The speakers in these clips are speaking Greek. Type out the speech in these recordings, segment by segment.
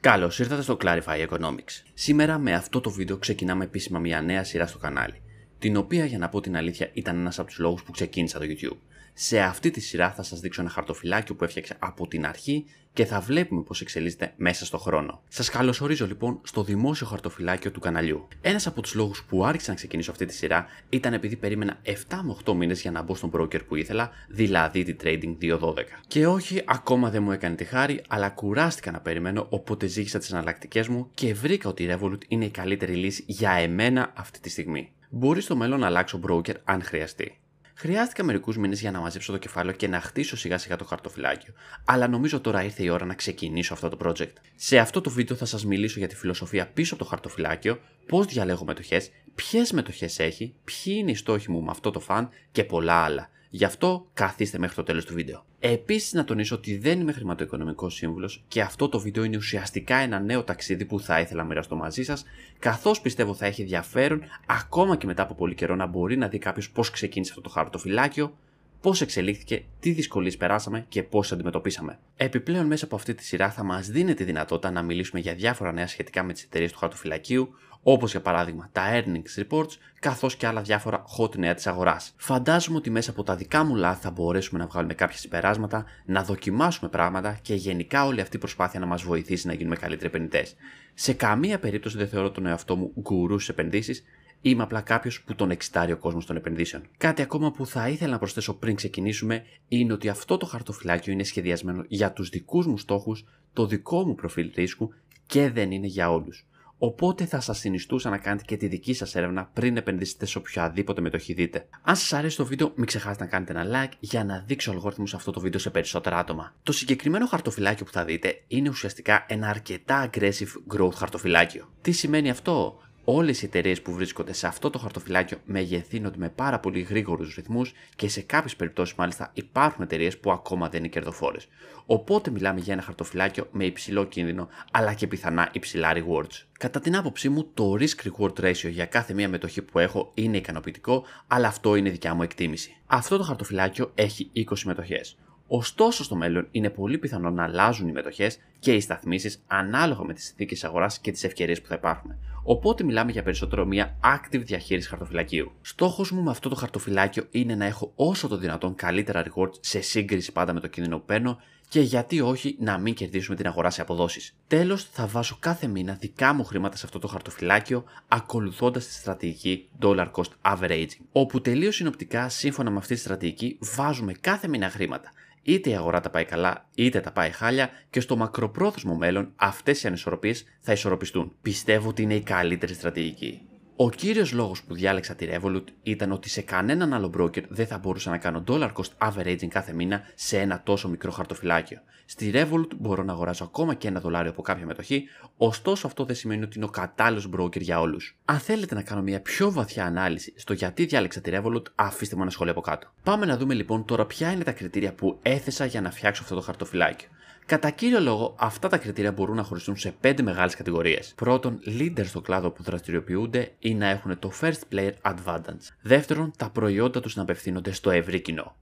Καλώς ήρθατε στο Clarify Economics. Σήμερα με αυτό το βίντεο ξεκινάμε επίσημα μια νέα σειρά στο κανάλι, την οποία για να πω την αλήθεια ήταν ένας από τους λόγους που ξεκίνησα το YouTube. Σε αυτή τη σειρά θα σας δείξω ένα χαρτοφυλάκιο που έφτιαξα από την αρχή και θα βλέπουμε πώς εξελίσσεται μέσα στο χρόνο. Σας καλωσορίζω λοιπόν στο δημόσιο χαρτοφυλάκιο του καναλιού. Ένας από τους λόγους που άρχισα να ξεκινήσω αυτή τη σειρά ήταν επειδή περίμενα 7 με 8 μήνες για να μπω στον broker που ήθελα, δηλαδή τη Trading 212. Και όχι, ακόμα δεν μου έκανε τη χάρη, αλλά κουράστηκα να περιμένω, οπότε ζήγησα τις εναλλακτικές μου και βρήκα ότι η Revolut είναι η καλύτερη λύση για εμένα αυτή τη στιγμή. Μπορεί στο μέλλον να αλλάξω broker αν χρειαστεί. Χρειάστηκα μερικούς μήνες για να μαζέψω το κεφάλαιο και να χτίσω σιγά σιγά το χαρτοφυλάκιο, αλλά νομίζω τώρα ήρθε η ώρα να ξεκινήσω αυτό το project. Σε αυτό το βίντεο θα σας μιλήσω για τη φιλοσοφία πίσω από το χαρτοφυλάκιο, πώς διαλέγω μετοχές, ποιες μετοχές έχει, ποιοι είναι οι στόχοι μου με αυτό το φαν και πολλά άλλα. Γι' αυτό καθίστε μέχρι το τέλος του βίντεο. Επίσης, να τονίσω ότι δεν είμαι χρηματοοικονομικός σύμβουλος και αυτό το βίντεο είναι ουσιαστικά ένα νέο ταξίδι που θα ήθελα να μοιραστώ μαζί σας, καθώς πιστεύω θα έχει ενδιαφέρον ακόμα και μετά από πολύ καιρό να μπορεί να δει κάποιος πώς ξεκίνησε αυτό το χαρτοφυλάκιο, πώς εξελίχθηκε, τι δυσκολίες περάσαμε και πώς αντιμετωπίσαμε. Επιπλέον, μέσα από αυτή τη σειρά θα μας δίνει τη δυνατότητα να μιλήσουμε για διάφορα νέα σχετικά με τις εταιρείες του χαρτοφυλακίου, όπως για παράδειγμα τα earnings reports, καθώς και άλλα διάφορα hot νέα της αγοράς. Φαντάζομαι ότι μέσα από τα δικά μου λάθη θα μπορέσουμε να βγάλουμε κάποια συμπεράσματα, να δοκιμάσουμε πράγματα και γενικά όλη αυτή η προσπάθεια να μας βοηθήσει να γίνουμε καλύτεροι επενδυτές. Σε καμία περίπτωση δεν θεωρώ τον εαυτό μου γκουρούς στις επενδύσεις, Είμαι απλά κάποιος που τον εξητάρει ο κόσμος των επενδύσεων. Κάτι ακόμα που θα ήθελα να προσθέσω πριν ξεκινήσουμε είναι ότι αυτό το χαρτοφυλάκιο είναι σχεδιασμένο για τους δικούς μου στόχους, το δικό μου προφίλ ρίσκου και δεν είναι για όλους. Οπότε θα σας συνιστούσα να κάνετε και τη δική σας έρευνα πριν επενδύσετε σε οποιαδήποτε μετοχή δείτε. Αν σας αρέσει το βίντεο, μην ξεχάσετε να κάνετε ένα like για να δείξει ο αλγόριθμο αυτό το βίντεο σε περισσότερα άτομα. Το συγκεκριμένο χαρτοφυλάκιο που θα δείτε είναι ουσιαστικά ένα αρκετά aggressive growth χαρτοφυλάκιο. Τι σημαίνει αυτό; Όλες οι εταιρείες που βρίσκονται σε αυτό το χαρτοφυλάκιο μεγεθύνονται με πάρα πολύ γρήγορους ρυθμούς και σε κάποιες περιπτώσεις μάλιστα υπάρχουν εταιρείες που ακόμα δεν είναι κερδοφόρες. Οπότε μιλάμε για ένα χαρτοφυλάκιο με υψηλό κίνδυνο αλλά και πιθανά υψηλά rewards. Κατά την άποψή μου, το risk reward ratio για κάθε μία μετοχή που έχω είναι ικανοποιητικό, αλλά αυτό είναι δικιά μου εκτίμηση. Αυτό το χαρτοφυλάκιο έχει 20 μετοχές. Ωστόσο, στο μέλλον είναι πολύ πιθανό να αλλάζουν οι μετοχές και οι σταθμίσεις ανάλογα με τις συνθήκες αγοράς και τις ευκαιρίες που θα υπάρχουν. Οπότε μιλάμε για περισσότερο μια active διαχείριση χαρτοφυλακίου. Στόχος μου με αυτό το χαρτοφυλάκιο είναι να έχω όσο το δυνατόν καλύτερα rewards σε σύγκριση πάντα με το κίνδυνο που παίρνω και γιατί όχι να μην κερδίσουμε την αγορά σε αποδόσεις. Τέλος, θα βάζω κάθε μήνα δικά μου χρήματα σε αυτό το χαρτοφυλάκιο, ακολουθώντας τη στρατηγική dollar cost averaging, όπου τελείως συνοπτικά σύμφωνα με αυτή τη στρατηγική βάζουμε κάθε μήνα χρήματα είτε η αγορά τα πάει καλά, είτε τα πάει χάλια και στο μακροπρόθεσμο μέλλον αυτές οι ανισορροπίες θα ισορροπιστούν. Πιστεύω ότι είναι η καλύτερη στρατηγική. Ο κύριος λόγος που διάλεξα τη Revolut ήταν ότι σε κανέναν άλλο broker δεν θα μπορούσα να κάνω dollar cost averaging κάθε μήνα σε ένα τόσο μικρό χαρτοφυλάκιο. Στη Revolut μπορώ να αγοράσω ακόμα και ένα δολάριο από κάποια μετοχή, ωστόσο αυτό δεν σημαίνει ότι είναι ο κατάλληλος broker για όλους. Αν θέλετε να κάνω μια πιο βαθιά ανάλυση στο γιατί διάλεξα τη Revolut, αφήστε μου ένα σχόλιο από κάτω. Πάμε να δούμε λοιπόν τώρα ποια είναι τα κριτήρια που έθεσα για να φτιάξω αυτό το χαρτοφυλάκιο. Κατά κύριο λόγο, αυτά τα κριτήρια μπορούν να χωριστούν σε πέντε μεγάλες κατηγορίες. Πρώτον, leaders στο κλάδο που δραστηριοποιούνται ή να έχουν το first player advantage. Δεύτερον, τα προϊόντα τους να απευθύνονται στο ευρύ κοινό.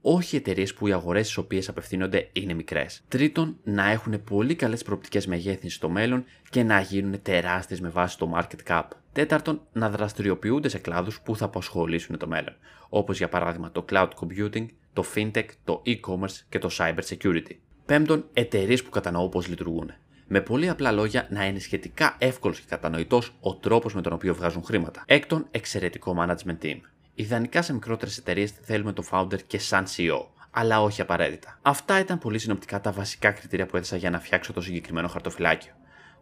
Όχι εταιρείες που οι αγορές στις οποίες απευθύνονται είναι μικρές. Τρίτον, να έχουν πολύ καλές προοπτικές μεγέθυνσης στο μέλλον και να γίνουν τεράστιες με βάση το market cap. Τέταρτον, να δραστηριοποιούνται σε κλάδους που θα απασχολήσουν το μέλλον, όπως για παράδειγμα το cloud computing, το fintech, το e-commerce και το cyber security. Πέμπτον, εταιρείες που κατανοώ πώς λειτουργούν. Με πολύ απλά λόγια, να είναι σχετικά εύκολος και κατανοητός ο τρόπος με τον οποίο βγάζουν χρήματα. Έκτον, εξαιρετικό management team. Ιδανικά σε μικρότερες εταιρείες θέλουμε το founder και σαν CEO, αλλά όχι απαραίτητα. Αυτά ήταν πολύ συνοπτικά τα βασικά κριτήρια που έθεσα για να φτιάξω το συγκεκριμένο χαρτοφυλάκιο.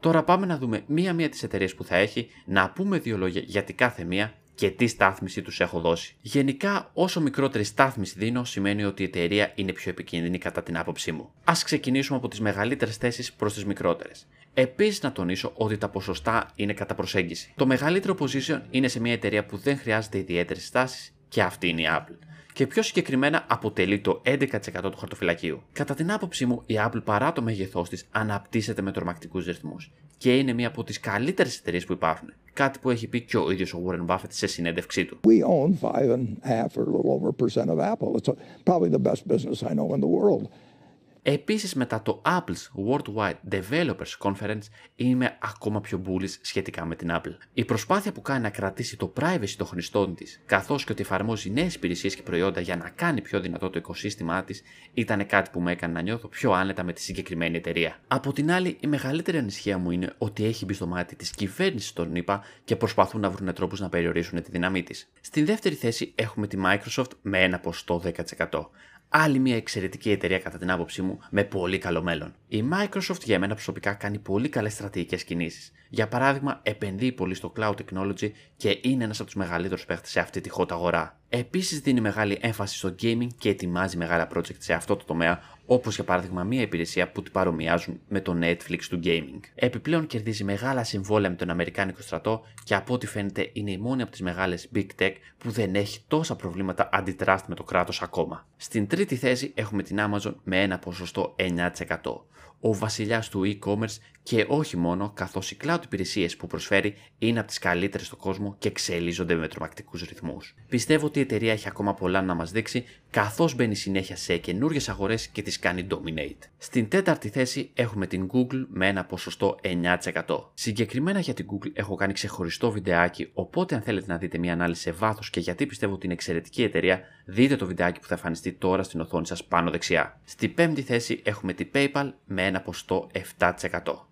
Τώρα πάμε να δούμε μία-μία τις εταιρείες που θα έχει, να πούμε δύο λόγια για την κάθε μία και τι στάθμιση τους έχω δώσει. Γενικά, όσο μικρότερη στάθμιση δίνω, σημαίνει ότι η εταιρεία είναι πιο επικίνδυνη κατά την άποψή μου. Α ξεκινήσουμε από τις μεγαλύτερες θέσεις προς τις μικρότερες. Επίσης, να τονίσω ότι τα ποσοστά είναι κατά προσέγγιση. Το μεγαλύτερο position είναι σε μια εταιρεία που δεν χρειάζεται ιδιαίτερες στάσεις και αυτή είναι η Apple. Και πιο συγκεκριμένα αποτελεί το 11% του χαρτοφυλακίου. Κατά την άποψή μου, η Apple παρά το μέγεθός της αναπτύσσεται με τρομακτικούς ρυθμούς και είναι μία από τις καλύτερες εταιρείες που υπάρχουν. Κάτι που έχει πει και ο ίδιος ο Warren Buffett σε συνέντευξή του. We own five and a half or a little over percent of Apple. It's a, probably the best business I know in the world. Επίσης, μετά το Apple's Worldwide Developers Conference, είμαι ακόμα πιο bullish σχετικά με την Apple. Η προσπάθεια που κάνει να κρατήσει το privacy των χρηστών της, καθώς και ότι εφαρμόζει νέες υπηρεσίες και προϊόντα για να κάνει πιο δυνατό το οικοσύστημά της, ήταν κάτι που με έκανε να νιώθω πιο άνετα με τη συγκεκριμένη εταιρεία. Από την άλλη, η μεγαλύτερη ανησυχία μου είναι ότι έχει μπει στο μάτι της κυβέρνησης των ΗΠΑ και προσπαθούν να βρουν τρόπους να περιορίσουν τη δύναμή της. Στην δεύτερη θέση έχουμε τη Microsoft με ένα ποστό 10%. Άλλη μια εξαιρετική εταιρεία κατά την άποψή μου με πολύ καλό μέλλον. Η Microsoft για μένα προσωπικά κάνει πολύ καλές στρατηγικές κινήσεις. Για παράδειγμα, επενδύει πολύ στο cloud technology και είναι ένας από τους μεγαλύτερους παίχτες σε αυτή τη hot αγορά. Επίσης δίνει μεγάλη έμφαση στο gaming και ετοιμάζει μεγάλα project σε αυτό το τομέα, όπως για παράδειγμα μια υπηρεσία που την παρομοιάζουν με το Netflix του gaming. Επιπλέον κερδίζει μεγάλα συμβόλαια με τον Αμερικάνικο στρατό και από ό,τι φαίνεται είναι η μόνη από τις μεγάλες big tech που δεν έχει τόσα προβλήματα αντιτράστ με το κράτος ακόμα. Στην τρίτη θέση έχουμε την Amazon με ένα ποσοστό 9% ο βασιλιάς του e-commerce και όχι μόνο, καθώς οι cloud υπηρεσίες που προσφέρει είναι από τις καλύτερες στον κόσμο και εξελίσσονται με τρομακτικούς ρυθμούς. Πιστεύω ότι η εταιρεία έχει ακόμα πολλά να μας δείξει, καθώς μπαίνει συνέχεια σε καινούριε αγορές και τις κάνει dominate. Στην τέταρτη θέση έχουμε την Google με ένα ποσοστό 9%. Συγκεκριμένα για την Google έχω κάνει ξεχωριστό βιντεάκι, οπότε αν θέλετε να δείτε μια ανάλυση σε βάθος και γιατί πιστεύω ότι είναι εξαιρετική εταιρεία, δείτε το βιντεάκι που θα εμφανιστεί τώρα στην οθόνη σας πάνω δεξιά. Στη πέμπτη θέση έχουμε την PayPal με ένα ποσοστό 7%.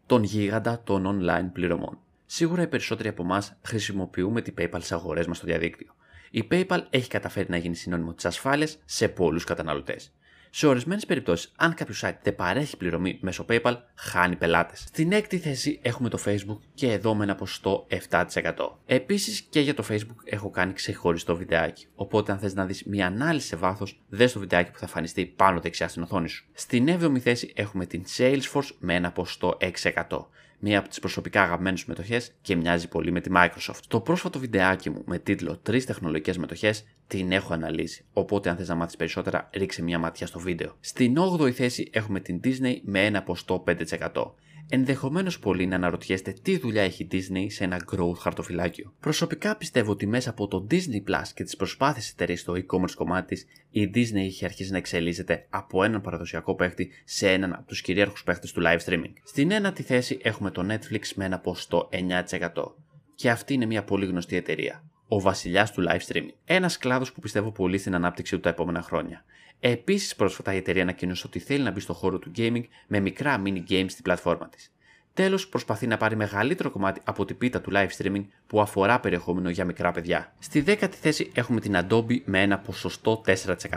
Τον γίγαντα των online πληρωμών. Σίγουρα οι περισσότεροι από εμάς χρησιμοποιούμε την PayPal σε αγορές μας στο διαδίκτυο. Η PayPal έχει καταφέρει να γίνει συνώνυμο της ασφάλειας σε πολλούς καταναλωτές. Σε ορισμένες περιπτώσεις, αν κάποιο site δεν παρέχει πληρωμή μέσω PayPal, χάνει πελάτες. Στην έκτη θέση έχουμε το Facebook και εδώ με ένα ποσοστό 7%. Επίσης και για το Facebook έχω κάνει ξεχωριστό βιντεάκι. Οπότε, αν θες να δεις μια ανάλυση σε βάθος, δες το βιντεάκι που θα εμφανιστεί πάνω δεξιά στην οθόνη σου. Στην 7η θέση έχουμε την Salesforce με ένα ποσοστό 6% μία από τις προσωπικά αγαπημένες μετοχές και μοιάζει πολύ με τη Microsoft. Το πρόσφατο βιντεάκι μου με τίτλο 3 τεχνολογικές μετοχές την έχω αναλύσει. Οπότε, αν θες να μάθεις περισσότερα, ρίξε μια ματιά στο βίντεο. Στην 8η θέση έχουμε την Disney με ένα ποστό 5%. Ενδεχομένως πολλοί να αναρωτιέστε τι δουλειά έχει η Disney σε ένα growth χαρτοφυλάκιο. Προσωπικά πιστεύω ότι μέσα από το Disney Plus και τις προσπάθειες εταιρείες στο e-commerce κομμάτι της, η Disney έχει αρχίσει να εξελίσσεται από έναν παραδοσιακό παίχτη σε έναν από τους κυρίαρχους παίχτες του live streaming. Στην ένατη θέση έχουμε το Netflix με ένα ποστό 9%. Και αυτή είναι μια πολύ γνωστή εταιρεία ο βασιλιάς του live streaming. Ένας κλάδος που πιστεύω πολύ στην ανάπτυξή του τα επόμενα χρόνια. Επίσης, πρόσφατα η εταιρεία ανακοίνωσε ότι θέλει να μπει στο χώρο του gaming με μικρά mini games στην πλατφόρμα της. Τέλος, προσπαθεί να πάρει μεγαλύτερο κομμάτι από την πίτα του live streaming που αφορά περιεχόμενο για μικρά παιδιά. Στη δέκατη θέση έχουμε την Adobe με ένα ποσοστό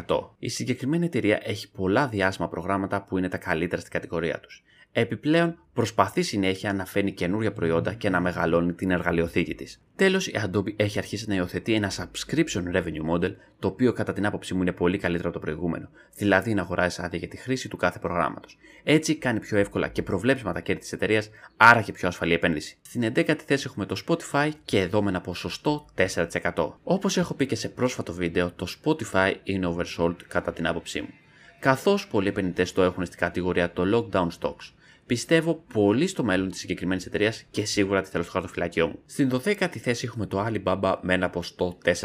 4%. Η συγκεκριμένη εταιρεία έχει πολλά διάσημα προγράμματα που είναι τα καλύτερα στην κατηγορία τους. Επιπλέον, προσπαθεί συνέχεια να φέρνει καινούργια προϊόντα και να μεγαλώνει την εργαλειοθήκη της. Τέλος, η Adobe έχει αρχίσει να υιοθετεί ένα subscription revenue model, το οποίο κατά την άποψή μου είναι πολύ καλύτερο από το προηγούμενο, δηλαδή να αγοράζει άδεια για τη χρήση του κάθε προγράμματος. Έτσι, κάνει πιο εύκολα και προβλέψιμα τα κέρδη της εταιρείας, άρα και πιο ασφαλή επένδυση. Στην 11η θέση έχουμε το Spotify και εδώ με ένα ποσοστό 4%. Όπως έχω πει και σε πρόσφατο βίντεο, το Spotify είναι oversold κατά την άποψή μου. Καθώς πολλοί επενδυτές το έχουν στην κατηγορία το lockdown stocks. Πιστεύω πολύ στο μέλλον της συγκεκριμένης εταιρείας και σίγουρα τη θέλω στο χαρτοφυλάκιό μου. Στην 12η θέση έχουμε το Alibaba με ένα ποστό 4%.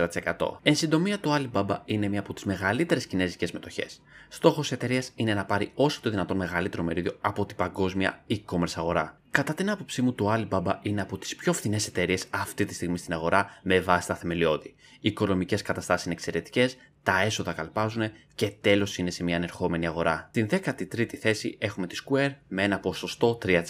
Εν συντομία, το Alibaba είναι μια από τις μεγαλύτερες κινέζικες μετοχές. Στόχος της εταιρείας είναι να πάρει όσο το δυνατόν μεγαλύτερο μερίδιο από την παγκόσμια e-commerce αγορά. Κατά την άποψή μου, το Alibaba είναι από τις πιο φθηνές εταιρείες αυτή τη στιγμή στην αγορά με βάση τα θεμελιώδη. Οι οικονομικές καταστάσεις είναι εξαιρετικές, τα έσοδα καλπάζουν και τέλος είναι σε μια ανερχόμενη αγορά. Στην 13η θέση έχουμε τη Square με ένα ποσοστό 3%.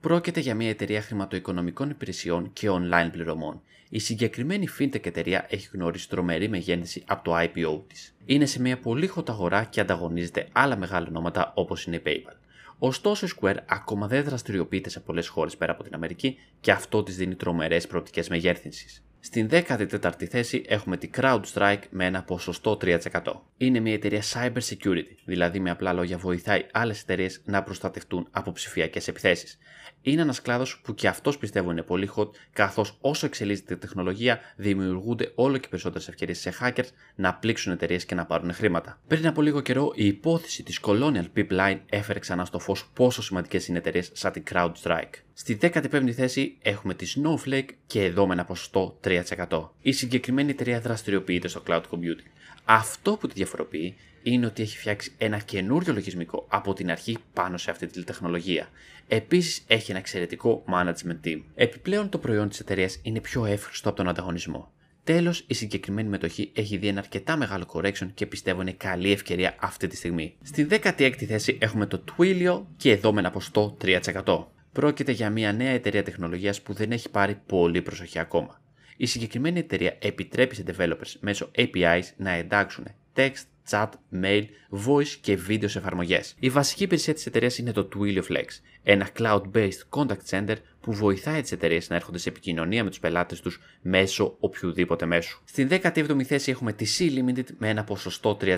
Πρόκειται για μια εταιρεία χρηματοοικονομικών υπηρεσιών και online πληρωμών. Η συγκεκριμένη fintech εταιρεία έχει γνωρίσει τρομερή μεγένθηση από το IPO της. Είναι σε μια πολύ hot αγορά και ανταγωνίζεται άλλα μεγάλα ονόματα όπως είναι η PayPal. Ωστόσο, η Square ακόμα δεν δραστηριοποιείται σε πολλές χώρες πέρα από την Αμερική και αυτό της δίνει τρομερές προοπτικές μεγέθυνσης. Στην 14η θέση έχουμε τη CrowdStrike με ένα ποσοστό 3%. Είναι μια εταιρεία cyber security, δηλαδή με απλά λόγια βοηθάει άλλες εταιρείες να προστατευτούν από ψηφιακές επιθέσεις. Είναι ένας κλάδος που και αυτός πιστεύω είναι πολύ hot, καθώς όσο εξελίσσεται η τεχνολογία, δημιουργούνται όλο και περισσότερες ευκαιρίες σε hackers να πλήξουν εταιρείες και να πάρουν χρήματα. Πριν από λίγο καιρό, η υπόθεση της Colonial Pipeline έφερε ξανά στο φως πόσο σημαντικές είναι εταιρείες σαν την CrowdStrike. Στη 15η θέση έχουμε τη Snowflake και εδώ με ένα ποσοστό 3%. Η συγκεκριμένη εταιρεία δραστηριοποιείται στο cloud computing. Αυτό που τη διαφοροποιεί είναι ότι έχει φτιάξει ένα καινούριο λογισμικό από την αρχή πάνω σε αυτή τη τεχνολογία. Επίσης έχει ένα εξαιρετικό management team. Επιπλέον το προϊόν της εταιρείας είναι πιο εύχριστο από τον ανταγωνισμό. Τέλος, η συγκεκριμένη μετοχή έχει δει ένα αρκετά μεγάλο correction και πιστεύω είναι καλή ευκαιρία αυτή τη στιγμή. Στη 16η θέση έχουμε το Twilio και εδώ με ένα ποστό 3%. Πρόκειται για μια νέα εταιρεία τεχνολογίας που δεν έχει πάρει πολύ προσοχή ακόμα. Η συγκεκριμένη εταιρεία επιτρέπει σε developers μέσω APIs να εντάξουν text, chat, mail, voice και βίντεο σε εφαρμογές. Η βασική υπηρεσία της εταιρείας είναι το Twilio Flex, ένα cloud-based contact center που βοηθάει τις εταιρείες να έρχονται σε επικοινωνία με τους πελάτες τους μέσω οποιοδήποτε μέσου. Στην 17η θέση έχουμε τη C Limited με ένα ποσοστό 3%.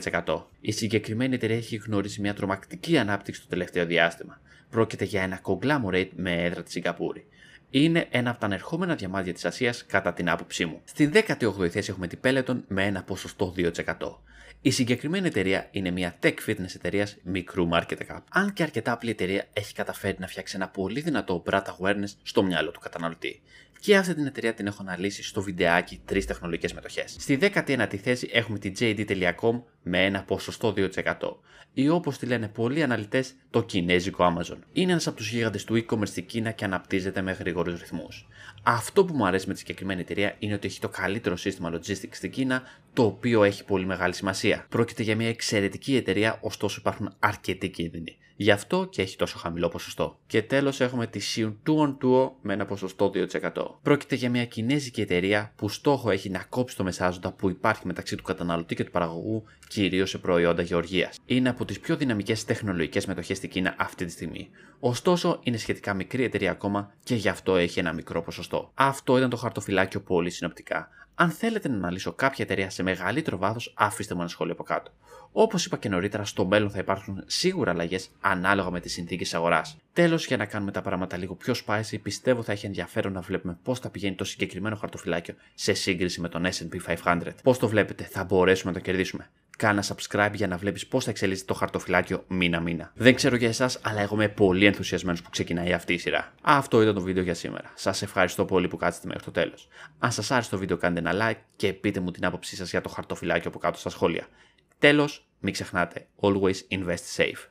Η συγκεκριμένη εταιρεία έχει γνωρίσει μια τρομακτική ανάπτυξη το τελευταίο διάστημα. Πρόκειται για ένα conglomerate με έδρα της Σιγκαπούρη είναι ένα από τα ανερχόμενα διαμάδια της Ασίας κατά την άποψή μου. Στην 18η θέση έχουμε την Peloton με ένα ποσοστό 2%. Η συγκεκριμένη εταιρεία είναι μια tech fitness εταιρεία μικρού market cap. Αν και αρκετά απλή εταιρεία έχει καταφέρει να φτιάξει ένα πολύ δυνατό brand awareness στο μυαλό του καταναλωτή. Και αυτή την εταιρεία την έχω αναλύσει στο βιντεάκι τρεις τεχνολογικές μετοχές. Στη 19η θέση έχουμε την JD.com με ένα ποσοστό 2%. Ή όπως τη λένε πολλοί αναλυτές, το κινέζικο Amazon. Είναι ένας από τους γίγαντες του e-commerce στην Κίνα και αναπτύσσεται με γρήγορους ρυθμούς. Αυτό που μου αρέσει με τη συγκεκριμένη εταιρεία είναι ότι έχει το καλύτερο σύστημα logistics στην Κίνα, το οποίο έχει πολύ μεγάλη σημασία. Πρόκειται για μια εξαιρετική εταιρεία, ωστόσο υπάρχουν αρκετοί κίνδυνοι. Γι' αυτό και έχει τόσο χαμηλό ποσοστό. Και τέλος έχουμε τη Xion Tuon Tuo με ένα ποσοστό 2%. Πρόκειται για μια κινέζικη εταιρεία που στόχο έχει να κόψει το μεσάζοντα που υπάρχει μεταξύ του καταναλωτή και του παραγωγού, κυρίως σε προϊόντα γεωργίας. Είναι από τις πιο δυναμικές τεχνολογικές μετοχές στην Κίνα αυτή τη στιγμή. Ωστόσο, είναι σχετικά μικρή εταιρεία ακόμα και γι' αυτό έχει ένα μικρό ποσοστό. Αυτό ήταν το χαρτοφυλάκιο πολύ συνοπτικά. Αν θέλετε να αναλύσω κάποια εταιρεία σε μεγαλύτερο βάθος, αφήστε μου ένα σχόλιο από κάτω. Όπως είπα και νωρίτερα, στο μέλλον θα υπάρχουν σίγουρα αλλαγές ανάλογα με τις συνθήκες αγοράς. Τέλος, για να κάνουμε τα πράγματα λίγο πιο spicy, πιστεύω θα έχει ενδιαφέρον να βλέπουμε πώς θα πηγαίνει το συγκεκριμένο χαρτοφυλάκιο σε σύγκριση με τον SP 500. Πώς το βλέπετε, θα μπορέσουμε να το κερδίσουμε. Κάνα subscribe για να βλέπεις πώς θα εξελίσσεται το χαρτοφυλάκιο μήνα-μήνα. Δεν ξέρω για εσάς, αλλά εγώ είμαι πολύ ενθουσιασμένος που ξεκινάει αυτή η σειρά. Αυτό ήταν το βίντεο για σήμερα. Σας ευχαριστώ πολύ που κάτσετε μέχρι το τέλος. Αν σας άρεσε το βίντεο, κάντε ένα like και πείτε μου την άποψή σας για το χαρτοφυλάκιο από κάτω στα σχόλια. Τέλο, μην ξεχνάτε, always invest safe.